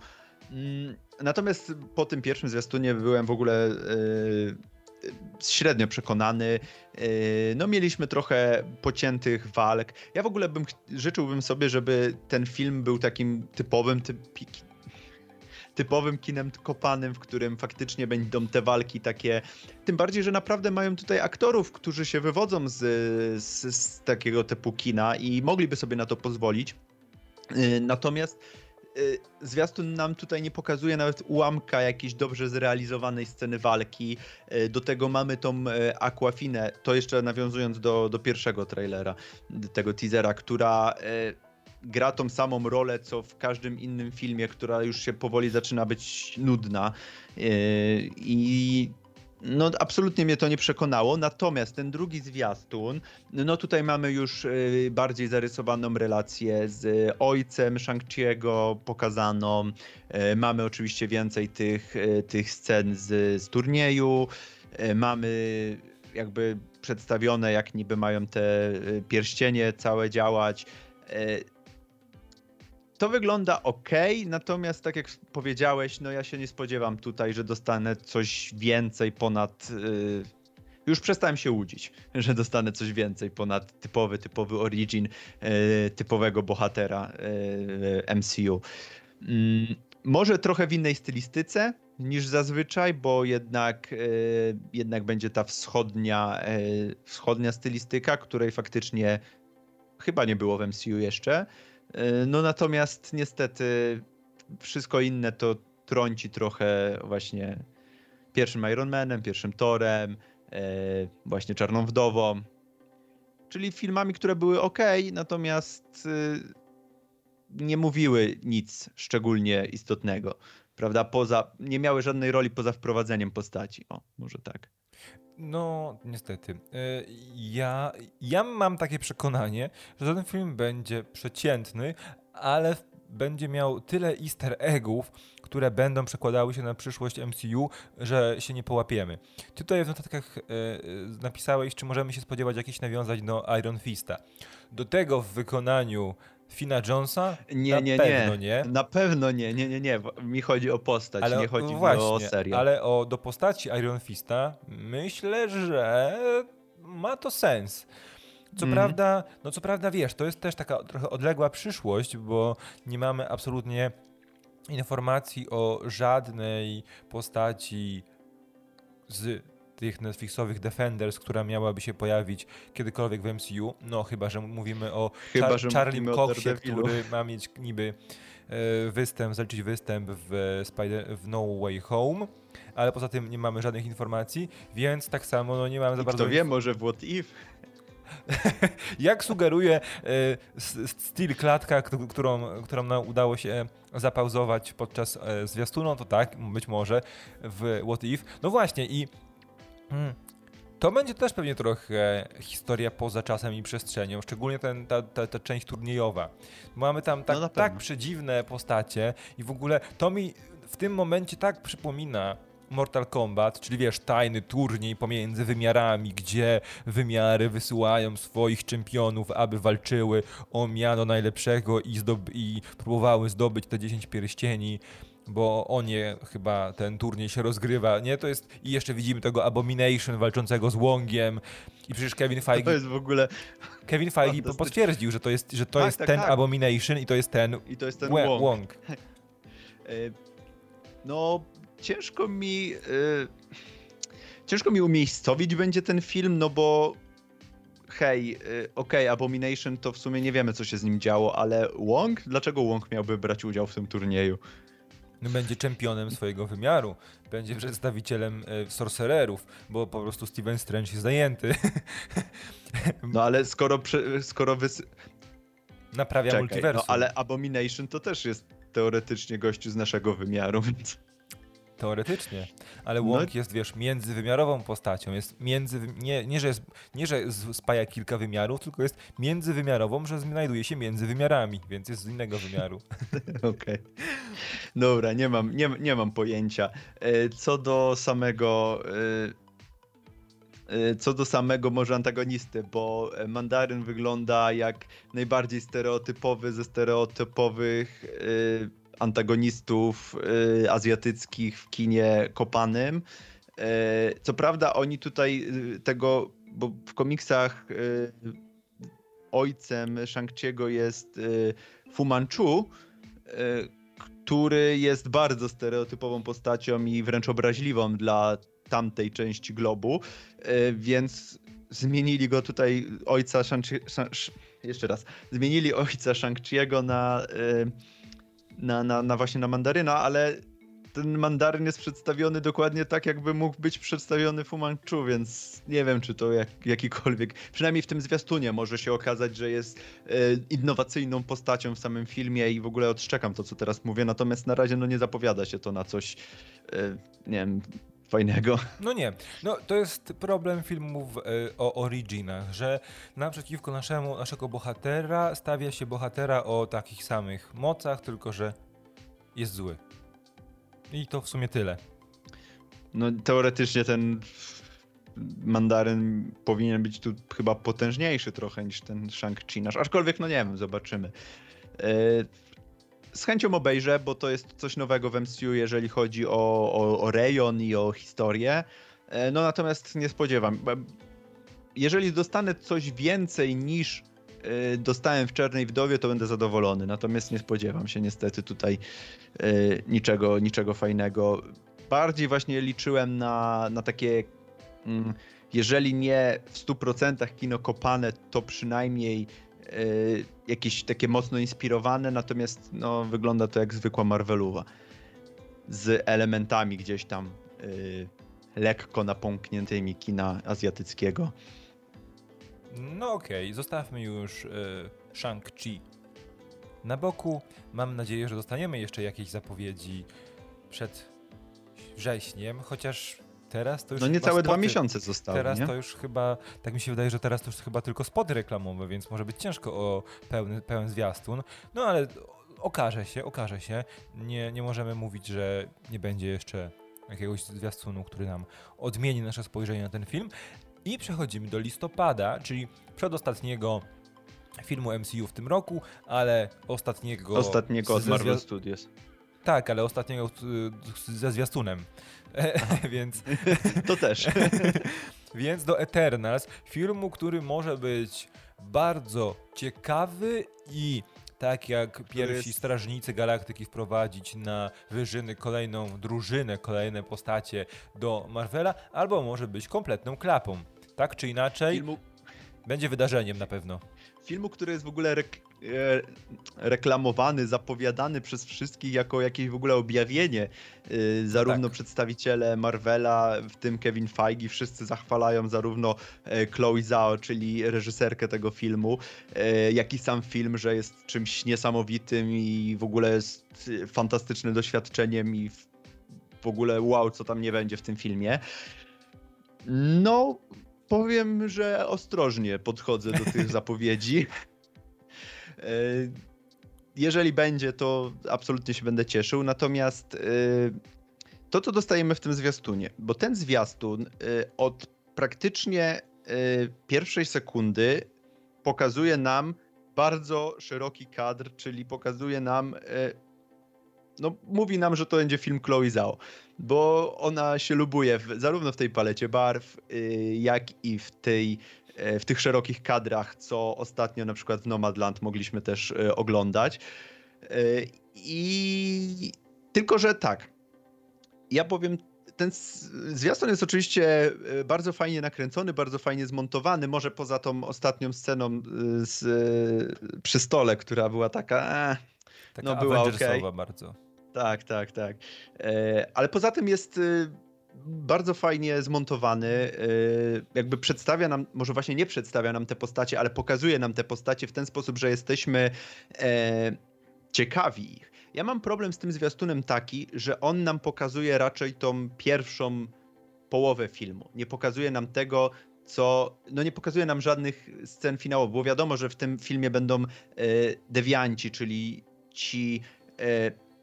Mm, natomiast po tym pierwszym zwiastunie byłem w ogóle y, średnio przekonany. No mieliśmy trochę pociętych walk. Ja w ogóle bym życzyłbym sobie, żeby ten film był takim typowym typ, typowym kinem kopanym, w którym faktycznie będą te walki takie. Tym bardziej, że naprawdę mają tutaj aktorów, którzy się wywodzą z, z, z takiego typu kina i mogliby sobie na to pozwolić. Yy, natomiast Y, zwiastun nam tutaj nie pokazuje nawet ułamka jakiejś dobrze zrealizowanej sceny walki. Y, do tego mamy tą y, Aquafinę, to jeszcze nawiązując do, do pierwszego trailera, tego teasera, która gra tą samą rolę, co w każdym innym filmie, która już się powoli zaczyna być nudna. I no, absolutnie mnie to nie przekonało. Natomiast ten drugi zwiastun, no tutaj mamy już y, bardziej zarysowaną relację z ojcem Shang-Chi'ego pokazaną. Y, mamy oczywiście więcej tych, tych scen z, z turnieju. Mamy jakby przedstawione, jak niby mają te pierścienie całe działać to wygląda ok, natomiast tak jak powiedziałeś, no ja się nie spodziewam tutaj, że dostanę coś więcej ponad. Yy, już przestałem się łudzić, że dostanę coś więcej ponad typowy, typowy origin yy, typowego bohatera yy, MCU. Mm, może trochę w innej stylistyce niż zazwyczaj, bo jednak, yy, jednak będzie ta wschodnia, wschodnia stylistyka, której faktycznie chyba nie było w MCU jeszcze. E, no natomiast niestety wszystko inne to trąci trochę właśnie pierwszym Iron Manem, pierwszym Torem, e, właśnie Czarną Wdową, czyli filmami, które były ok, natomiast e, nie mówiły nic szczególnie istotnego, prawda? Poza, nie miały żadnej roli poza wprowadzeniem postaci. O, może tak. No, niestety. E, ja, ja mam takie przekonanie, że ten film będzie przeciętny, ale będzie miał tyle easter eggów, które będą przekładały się na przyszłość MCU, że się nie połapiemy. Tutaj w notatkach e, napisałeś, czy możemy się spodziewać jakichś nawiązań do Iron Fista. Do tego w wykonaniu Fina Jonesa? Nie, na nie, pewno nie. nie. Na pewno nie, nie, nie, nie. Mi chodzi o postać, ale, nie chodzi właśnie, o serial. Ale o, do postaci Iron Fista myślę, że ma to sens. Co mm. prawda, no co prawda wiesz, to jest też taka trochę odległa przyszłość, bo nie mamy absolutnie informacji o żadnej postaci z tych Netflixowych Defenders, która miałaby się pojawić kiedykolwiek w MCU. No chyba, że mówimy o chyba, Char- Charlie Coxie, który ma mieć niby e, występ, zaliczyć występ w, Spider- w No Way Home, ale poza tym nie mamy żadnych informacji, więc tak samo no, nie mamy za I bardzo... Kto wie, może w What If? Jak sugeruje e, styl klatka, którą, którą nam udało się zapauzować podczas e, zwiastunu, to tak, być może w What If. No właśnie i hmm, to będzie też pewnie trochę historia poza czasem i przestrzenią, szczególnie ten, ta, ta, ta część turniejowa. Mamy tam tak, no tak przedziwne postacie i w ogóle to mi w tym momencie tak przypomina Mortal Kombat, czyli wiesz, tajny turniej pomiędzy wymiarami, gdzie wymiary wysyłają swoich czempionów, aby walczyły o miano najlepszego i, i próbowały zdobyć te 10 pierścieni bo o nie chyba ten turniej się rozgrywa, nie? To jest, i jeszcze widzimy tego Abomination walczącego z Łągiem i przecież Kevin Feige... To jest w ogóle... Kevin Feige potwierdził, że to jest, że to tak, jest tak, ten tak. Abomination i to jest ten... I to jest ten Łąg. Łąg. E, no, ciężko mi. Yy, ciężko mi umiejscowić będzie ten film, no bo hej, yy, okej, okay, Abomination to w sumie nie wiemy, co się z nim działo, ale Wong? Dlaczego Wong miałby brać udział w tym turnieju? Będzie czempionem swojego wymiaru, będzie przedstawicielem e, sorcererów, bo po prostu Steven Strange jest zajęty. No ale skoro, skoro wys... Naprawia Czekaj, multiversum. No ale Abomination to też jest teoretycznie gościu z naszego wymiaru, więc... Teoretycznie, ale Wong no. jest, wiesz, międzywymiarową postacią. Jest między, nie, nie, że jest, nie, że spaja kilka wymiarów, tylko jest międzywymiarową, że znajduje się między wymiarami, więc jest z innego wymiaru. Okej. Okay. Dobra, nie mam, nie, nie mam pojęcia. E, co do samego e, e, co do samego może antagonisty, bo Mandaryn wygląda jak najbardziej stereotypowy ze stereotypowych antagonistów y, azjatyckich w kinie kopanym. Y, co prawda oni tutaj y, tego, bo w komiksach y, ojcem Shang-Chi'ego jest y, Fu Manchu, y, który jest bardzo stereotypową postacią i wręcz obraźliwą dla tamtej części globu, więc zmienili go tutaj ojca Shang, Shang jeszcze raz, zmienili ojca Shang-Chi'ego na na, na, na właśnie na mandaryna, ale ten mandaryn jest przedstawiony dokładnie tak, jakby mógł być przedstawiony Fu Manchu, więc nie wiem, czy to jak, jakikolwiek, przynajmniej w tym zwiastunie może się okazać, że jest e, innowacyjną postacią w samym filmie i w ogóle odszczekam to, co teraz mówię, natomiast na razie no nie zapowiada się to na coś, e, nie wiem, fajnego. No nie. No to jest problem filmów y, o originach, że naprzeciwko naszemu, naszego bohatera stawia się bohatera o takich samych mocach, tylko że jest zły. I to w sumie tyle. No teoretycznie ten mandaryn powinien być tu chyba potężniejszy trochę niż ten Shang-Chi nasz, aczkolwiek no nie wiem, zobaczymy. Y, z chęcią obejrzę, bo to jest coś nowego w MCU, jeżeli chodzi o, o, o rejon i o historię. E, no natomiast nie spodziewam. Jeżeli dostanę coś więcej niż e, dostałem w Czarnej Wdowie, to będę zadowolony. Natomiast nie spodziewam się niestety tutaj e, niczego, niczego fajnego. Bardziej właśnie liczyłem na, na takie, mm, jeżeli nie w 100% kino kopane, to przynajmniej jakieś takie mocno inspirowane, natomiast no, wygląda to jak zwykła Marvelowa. Z elementami gdzieś tam yy, lekko napąkniętymi kina azjatyckiego. No okej, okay. zostawmy już yy, Shang-Chi na boku. Mam nadzieję, że dostaniemy jeszcze jakieś zapowiedzi przed wrześniem, chociaż teraz to już. No niecałe dwa miesiące zostały. Teraz nie? to już chyba, tak mi się wydaje, że teraz to już chyba tylko spoty reklamowe, więc może być ciężko o pełny, pełen zwiastun. No ale okaże się, okaże się. Nie, nie możemy mówić, że nie będzie jeszcze jakiegoś zwiastunu, który nam odmieni nasze spojrzenie na ten film. I przechodzimy do listopada, czyli przedostatniego filmu MCU w tym roku, ale ostatniego. Ostatniego od Marvel Studios. Tak, ale ostatniego ze zwiastunem. Więc. To też. Więc do Eternals, filmu, który może być bardzo ciekawy i tak jak pierwsi jest... strażnicy galaktyki wprowadzić na wyżyny kolejną drużynę, kolejne postacie do Marvela, albo może być kompletną klapą. Tak czy inaczej. Filmu, Będzie wydarzeniem na pewno. Filmu, który jest w ogóle rek e, reklamowany, zapowiadany przez wszystkich jako jakieś w ogóle objawienie. E, zarówno tak. przedstawiciele Marvela, w tym Kevin Feige, wszyscy zachwalają zarówno e, Chloe Zhao, czyli reżyserkę tego filmu, jak i sam film, że jest czymś niesamowitym i w ogóle jest fantastycznym doświadczeniem i w ogóle wow, co tam nie będzie w tym filmie. No, powiem, że ostrożnie podchodzę do tych zapowiedzi. E, jeżeli będzie, to absolutnie się będę cieszył. Natomiast e, to, co dostajemy w tym zwiastunie, bo ten zwiastun e, od praktycznie pierwszej sekundy pokazuje nam bardzo szeroki kadr, czyli pokazuje nam no, mówi nam, że to będzie film Chloe Zhao, bo ona się lubuje w, zarówno w tej palecie barw, yy, jak i w tej yy, w tych szerokich kadrach, co ostatnio na przykład w Nomadland mogliśmy też yy, oglądać. Y, I tylko, że tak, ja powiem, ten zwiastun jest oczywiście y, bardzo fajnie nakręcony, bardzo fajnie zmontowany, może poza tą ostatnią sceną y, z, przy stole, która była taka... Eh, Taka no była bardzo. Tak, tak, tak. E, ale poza tym jest y, bardzo fajnie zmontowany. E, jakby przedstawia nam, może właśnie nie przedstawia nam te postacie, ale pokazuje nam te postacie w ten sposób, że jesteśmy e, ciekawi ich. Ja mam problem z tym zwiastunem taki, że on nam pokazuje raczej tą pierwszą połowę filmu. Nie pokazuje nam tego, co. No nie pokazuje nam żadnych scen finałowych, bo wiadomo, że w tym filmie będą dewianci, czyli ci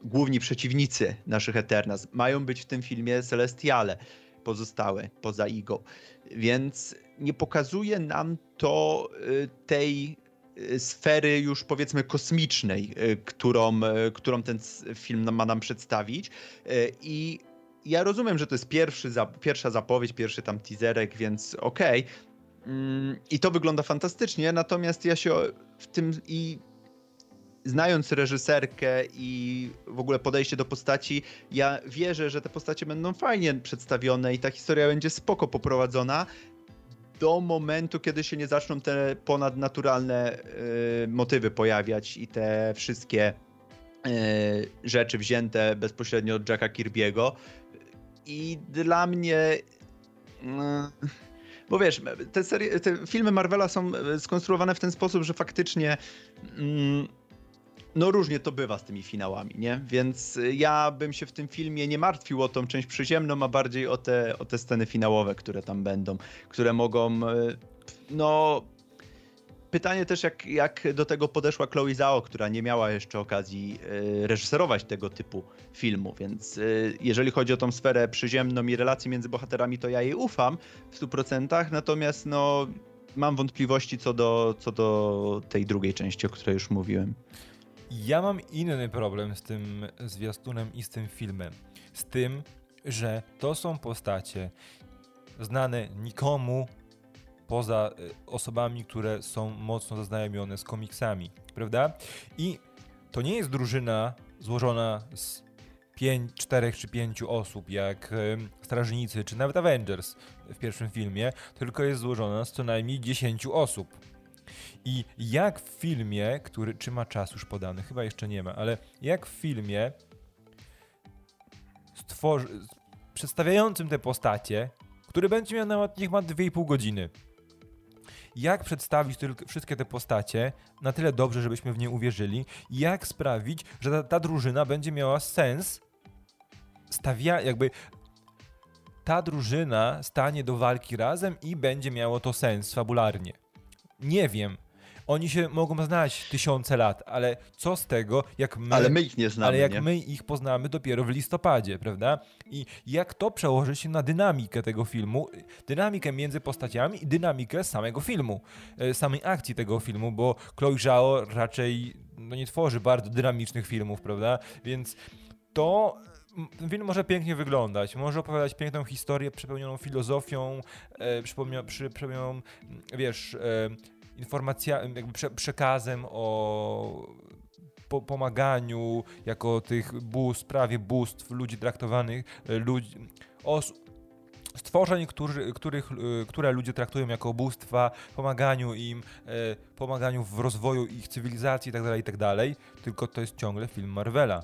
główni przeciwnicy naszych Eternas. Mają być w tym filmie Celestiale pozostałe poza Igo. Więc nie pokazuje nam to y, tej y, sfery już powiedzmy kosmicznej, y, którą, którą ten film ma nam przedstawić. I ja rozumiem, że to jest pierwszy, pierwsza zapowiedź, pierwszy tam teaserek, więc okej. Okay. Mm, I to wygląda fantastycznie, natomiast ja się w tym i znając reżyserkę i w ogóle podejście do postaci, ja wierzę, że te postacie będą fajnie przedstawione i ta historia będzie spoko poprowadzona do momentu, kiedy się nie zaczną te ponadnaturalne y, motywy pojawiać i te wszystkie y, rzeczy wzięte bezpośrednio od Jacka Kirby'ego. I dla mnie... Y, bo wiesz, te, serie, te filmy Marvela są skonstruowane w ten sposób, że faktycznie mm, no różnie to bywa z tymi finałami, nie? Więc y, ja bym się w tym filmie nie martwił o tą część przyziemną, a bardziej o te, o te sceny finałowe, które tam będą, które mogą, y, no... Pytanie też, jak, jak do tego podeszła Chloe Zhao, która nie miała jeszcze okazji y, reżyserować tego typu filmu, więc jeżeli chodzi o tą sferę przyziemną i relacje między bohaterami, to ja jej ufam w 100%, natomiast no mam wątpliwości co do, co do tej drugiej części, o której już mówiłem. Ja mam inny problem z tym zwiastunem i z tym filmem. Z tym, że to są postacie znane nikomu poza y, osobami, które są mocno zaznajomione z komiksami, prawda? I to nie jest drużyna złożona z pięć, czterech czy pięciu osób, jak Strażnicy, czy nawet Avengers w pierwszym filmie, tylko jest złożona z co najmniej dziesięciu osób. I jak w filmie, który, czy ma czas już podany, chyba jeszcze nie ma, ale jak w filmie stworzy, przedstawiającym te postacie, który będzie miał nawet niech ma 2,5 godziny. Jak przedstawić tylko wszystkie te postacie na tyle dobrze, żebyśmy w nie uwierzyli, jak sprawić, że ta, ta drużyna będzie miała sens, stawia, jakby ta drużyna stanie do walki razem i będzie miało to sens fabularnie. Nie wiem. Oni się mogą znać tysiące lat, ale co z tego, jak my. Ale my ich nie znamy. Ale jak nie? my ich poznamy dopiero w listopadzie, prawda? I jak to przełoży się na dynamikę tego filmu, dynamikę między postaciami i dynamikę samego filmu, e, samej akcji tego filmu, bo Chloe Zhao raczej no, nie tworzy bardzo dynamicznych filmów, prawda? Więc to film może pięknie wyglądać, może opowiadać piękną historię przepełnioną filozofią, e, przepełnioną, wiesz, e, informacjami, jakby prze, przekazem o po, pomaganiu jako tych bóstw, prawie bóstw, ludzi traktowanych, e, ludzi, stworzeń, który, których, które ludzie traktują jako bóstwa, pomaganiu im, pomaganiu w rozwoju ich cywilizacji itd., tak itd., tak tylko to jest ciągle film Marvela.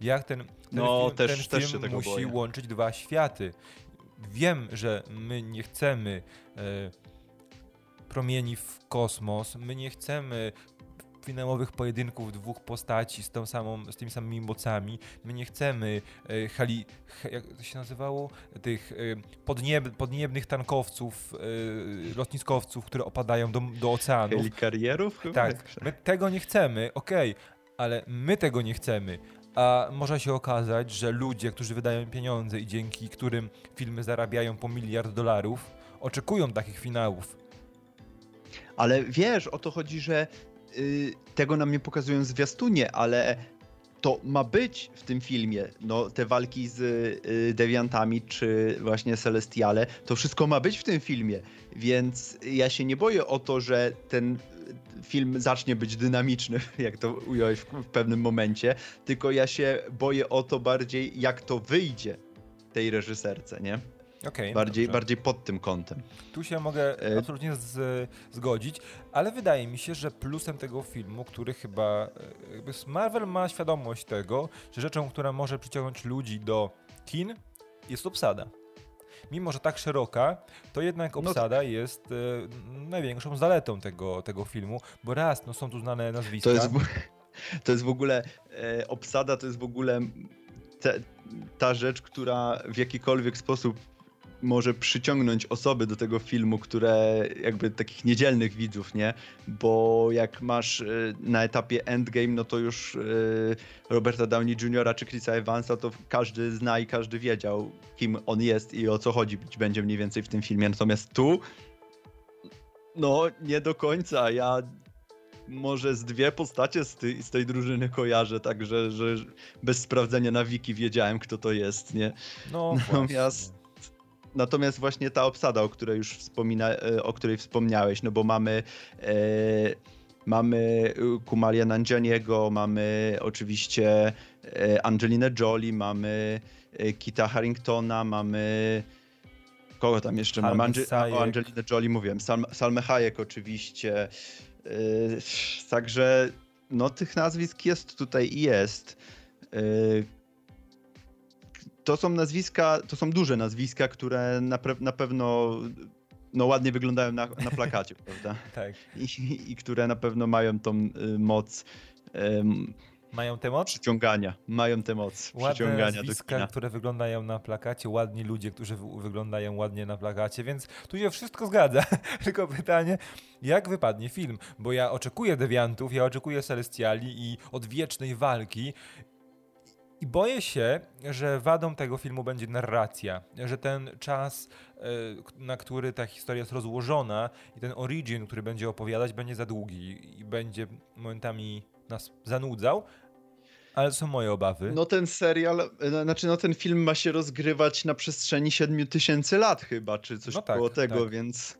Jak ten, ten no, film, też, ten też film musi boję. łączyć dwa światy. Wiem, że my nie chcemy promieni w kosmos. My nie chcemy finałowych pojedynków dwóch postaci z, tą samą, z tymi samymi mocami. My nie chcemy e, hali, jak to się nazywało? Tych e, podnieb, podniebnych tankowców, e, lotniskowców, które opadają do, do oceanu. Helikarierów? Tak, my tego nie chcemy, okej, okay, ale my tego nie chcemy. A może się okazać, że ludzie, którzy wydają pieniądze i dzięki którym filmy zarabiają po miliard dolarów, oczekują takich finałów. Ale wiesz, o to chodzi, że y, tego nam nie pokazują zwiastunie, ale to ma być w tym filmie. No, te walki z y, dewiantami czy właśnie Celestiale, to wszystko ma być w tym filmie. Więc ja się nie boję o to, że ten film zacznie być dynamiczny, jak to ująłeś w, w pewnym momencie, tylko ja się boję o to bardziej, jak to wyjdzie tej reżyserce, nie? Okay, bardziej, bardziej pod tym kątem. Tu się mogę e... absolutnie z, zgodzić, ale wydaje mi się, że plusem tego filmu, który chyba. E, Marvel ma świadomość tego, że rzeczą, która może przyciągnąć ludzi do kin, jest obsada. Mimo, że tak szeroka, to jednak no obsada no to... jest e, największą zaletą tego, tego filmu, bo raz, no są tu znane nazwiska. To jest, to jest w ogóle, e, obsada to jest w ogóle te, ta rzecz, która w jakikolwiek sposób może przyciągnąć osoby do tego filmu, które jakby takich niedzielnych widzów, nie? Bo jak masz y, na etapie Endgame, no to już y, Roberta Downey Jr. czy Chrisa Evansa, to każdy zna i każdy wiedział, kim on jest i o co chodzi być będzie mniej więcej w tym filmie. Natomiast tu, no nie do końca. Ja może z dwie postacie z tej, z tej drużyny kojarzę, także że bez sprawdzenia na wiki wiedziałem, kto to jest, nie? No, Natomiast. Natomiast właśnie ta obsada, o której już wspomina, e, o której wspomniałeś, no bo mamy e, mamy Kumalia Nanjianiego, mamy oczywiście e, Angelinę Jolie, mamy e, Kita Harringtona, mamy kogo tam jeszcze mamy? Ange o Angelinę Jolie mówiłem, Sal Salme Hayek oczywiście. Także no tych nazwisk jest tutaj i jest. To są nazwiska, to są duże nazwiska, które na, na pewno no, ładnie wyglądają na, na plakacie, prawda? tak. I, I, które na pewno mają tą y, moc. mają tę moc? Przyciągania. Mają tę moc ładne przyciągania nazwiska, do które wyglądają na plakacie, ładni ludzie, którzy wyglądają ładnie na plakacie, więc tu się wszystko zgadza. Tylko pytanie, jak wypadnie film? Bo ja oczekuję dewiantów, ja oczekuję celestiali i odwiecznej walki i boję się, że wadą tego filmu będzie narracja, że ten czas, e, na który ta historia jest rozłożona i ten origin, który będzie opowiadać, będzie za długi i będzie momentami nas zanudzał, ale to są moje obawy. No ten serial, e, znaczy no ten film ma się rozgrywać na przestrzeni 7000 lat chyba, czy coś no tak, koło tego, tak. więc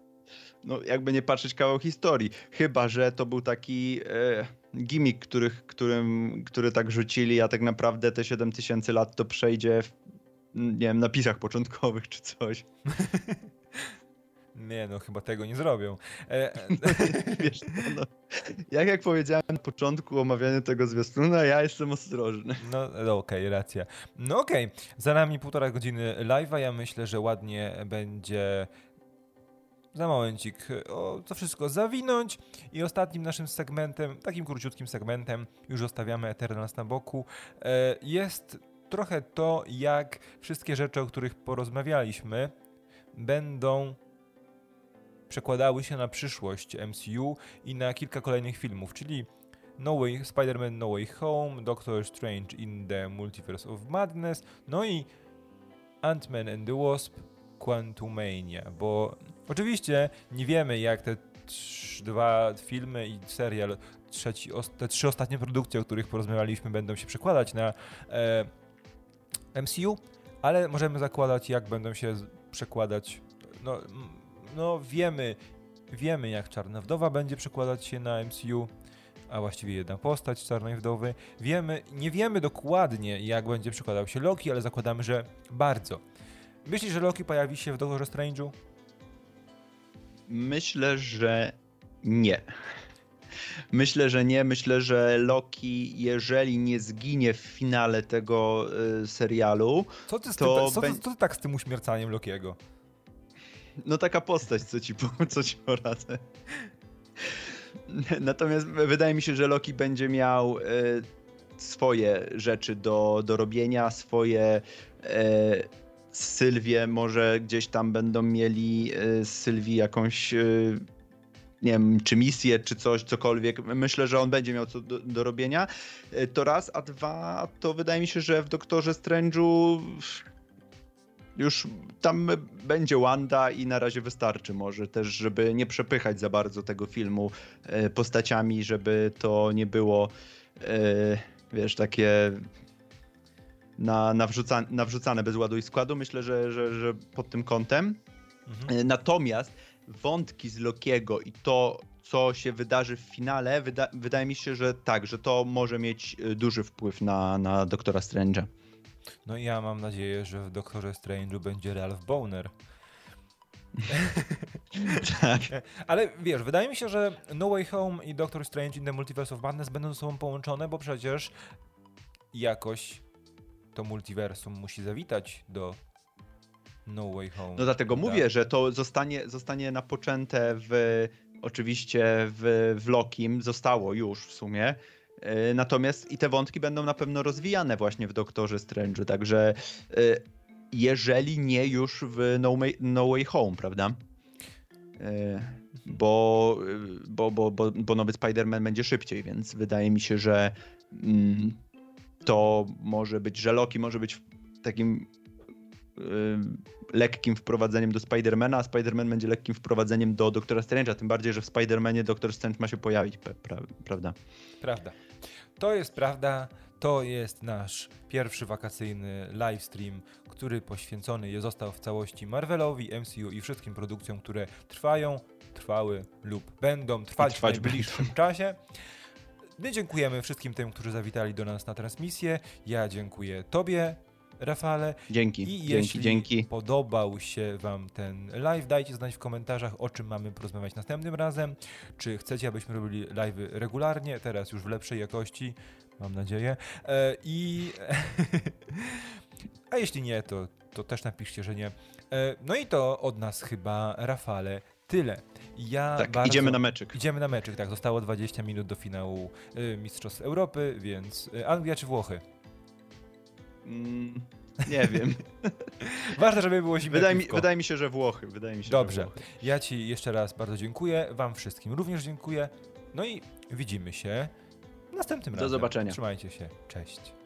no jakby nie patrzeć kawał historii. Chyba, że to był taki... E gimmick, których, którym, który tak rzucili, a tak naprawdę te 7000 lat to przejdzie w, nie wiem, napisach początkowych czy coś. Nie, no chyba tego nie zrobią. E... e Wiesz, no, no, jak jak powiedziałem na początku omawiania tego zwiastuna, ja jestem ostrożny. No, no okej, okay, racja. No okej, okay. za nami półtora godziny live'a, ja myślę, że ładnie będzie za momencik o, to wszystko zawinąć. I ostatnim naszym segmentem, takim króciutkim segmentem, już zostawiamy Eternals na boku, e, jest trochę to, jak wszystkie rzeczy, o których porozmawialiśmy, będą przekładały się na przyszłość MCU i na kilka kolejnych filmów, czyli no Way, Spider-Man No Way Home, Doctor Strange in the Multiverse of Madness, no i Ant-Man and the Wasp Quantumania, bo oczywiście nie wiemy jak te dwa filmy i serial, trzeci, te trzy ostatnie produkcje, o których porozmawialiśmy, będą się przekładać na e, MCU, ale możemy zakładać, jak będą się przekładać. No, no wiemy, wiemy, jak Czarna Wdowa będzie przekładać się na MCU, a właściwie jedna postać Czarnej Wdowy. Wiemy, nie wiemy dokładnie, jak będzie przekładał się Loki, ale zakładamy, że bardzo. Myślisz, że Loki pojawi się w Doktorze Strange'u? Myślę, że nie. Myślę, że nie. Myślę, że Loki, jeżeli nie zginie w finale tego y, serialu, Co ty, To tym, co, ty, co ty tak z tym uśmiercaniem Lokiego? no taka postać, co ci, co ci poradzę. Natomiast wydaje mi się, że Loki będzie miał y, swoje rzeczy do, do robienia, swoje y, Sylwię może gdzieś tam będą mieli y, z Sylwii jakąś y, nie wiem, czy misję, czy coś, cokolwiek. Myślę, że on będzie miał co do, do robienia. Y, To raz, a dwa, to wydaje mi się, że w Doktorze Strange'u już tam będzie Wanda i na razie wystarczy może też, żeby nie przepychać za bardzo tego filmu postaciami, żeby to nie było wiesz, takie na, nawrzuca, nawrzucane bez ładu i składu. Myślę, że, że, że pod tym kątem. Mhm. E, Natomiast wątki z Lokiego i to, co się wydarzy w finale, wyda, wydaje mi się, że tak, że to może mieć e, duży wpływ na, na Doktora Strange'a. No i ja mam nadzieję, że w Doktorze Strange'u będzie Ralph Boner. tak. Ale wiesz, wydaje mi się, że No Way Home i Doctor Strange in the Multiverse of Madness będą ze sobą połączone, bo przecież jakoś to multiversum musi zawitać do No Way Home. No dlatego prawda? mówię, że to zostanie, zostanie napoczęte w oczywiście w, w Lokim, zostało już w sumie. Yy, Natomiast i te wątki będą na pewno rozwijane właśnie w Doktorze Strange'u, także yy, jeżeli nie już w No, Way- no Way Home, prawda? Yy, Bo, yy, bo, bo, bo, bo nowy Spider-Man będzie szybciej, więc wydaje mi się, że mm, to może być, że Loki może być takim yy, lekkim wprowadzeniem do Spidermana, a Spider-Man będzie lekkim wprowadzeniem do Doktora Strange'a, tym bardziej, że w Spider-Manie Doktor Strange ma się pojawić, pra, prawda? Prawda. To jest prawda. To jest nasz pierwszy wakacyjny livestream, który poświęcony je został w całości Marvelowi, MCU i wszystkim produkcjom, które trwają, trwały lub będą trwać, trwać w najbliższym czasie. My dziękujemy wszystkim tym, którzy zawitali do nas na transmisję. Ja dziękuję Tobie, Rafale. Dzięki, I dzięki, jeśli dzięki. podobał się Wam ten live, dajcie znać w komentarzach, o czym mamy porozmawiać następnym razem. Czy chcecie, abyśmy robili live regularnie, teraz już w lepszej jakości, mam nadzieję. E, I. A jeśli nie, to, to też napiszcie, że nie. E, no i to od nas chyba, Rafale, tyle. Ja Tak, bardzo... idziemy na meczyk. Idziemy na meczyk, tak. Zostało 20 minut do finału y, Mistrzostw Europy, więc y, Anglia czy Włochy? Mm, nie wiem. Ważne, żeby było zimne Wydaje mi, wydaje mi się, że Włochy. Wydaje mi się, Dobrze. Włochy. Ja Ci jeszcze raz bardzo dziękuję. Wam wszystkim również dziękuję. No i widzimy się następnym Do razem. zobaczenia. Trzymajcie się. Cześć.